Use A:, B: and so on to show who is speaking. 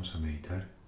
A: vamos a meditar.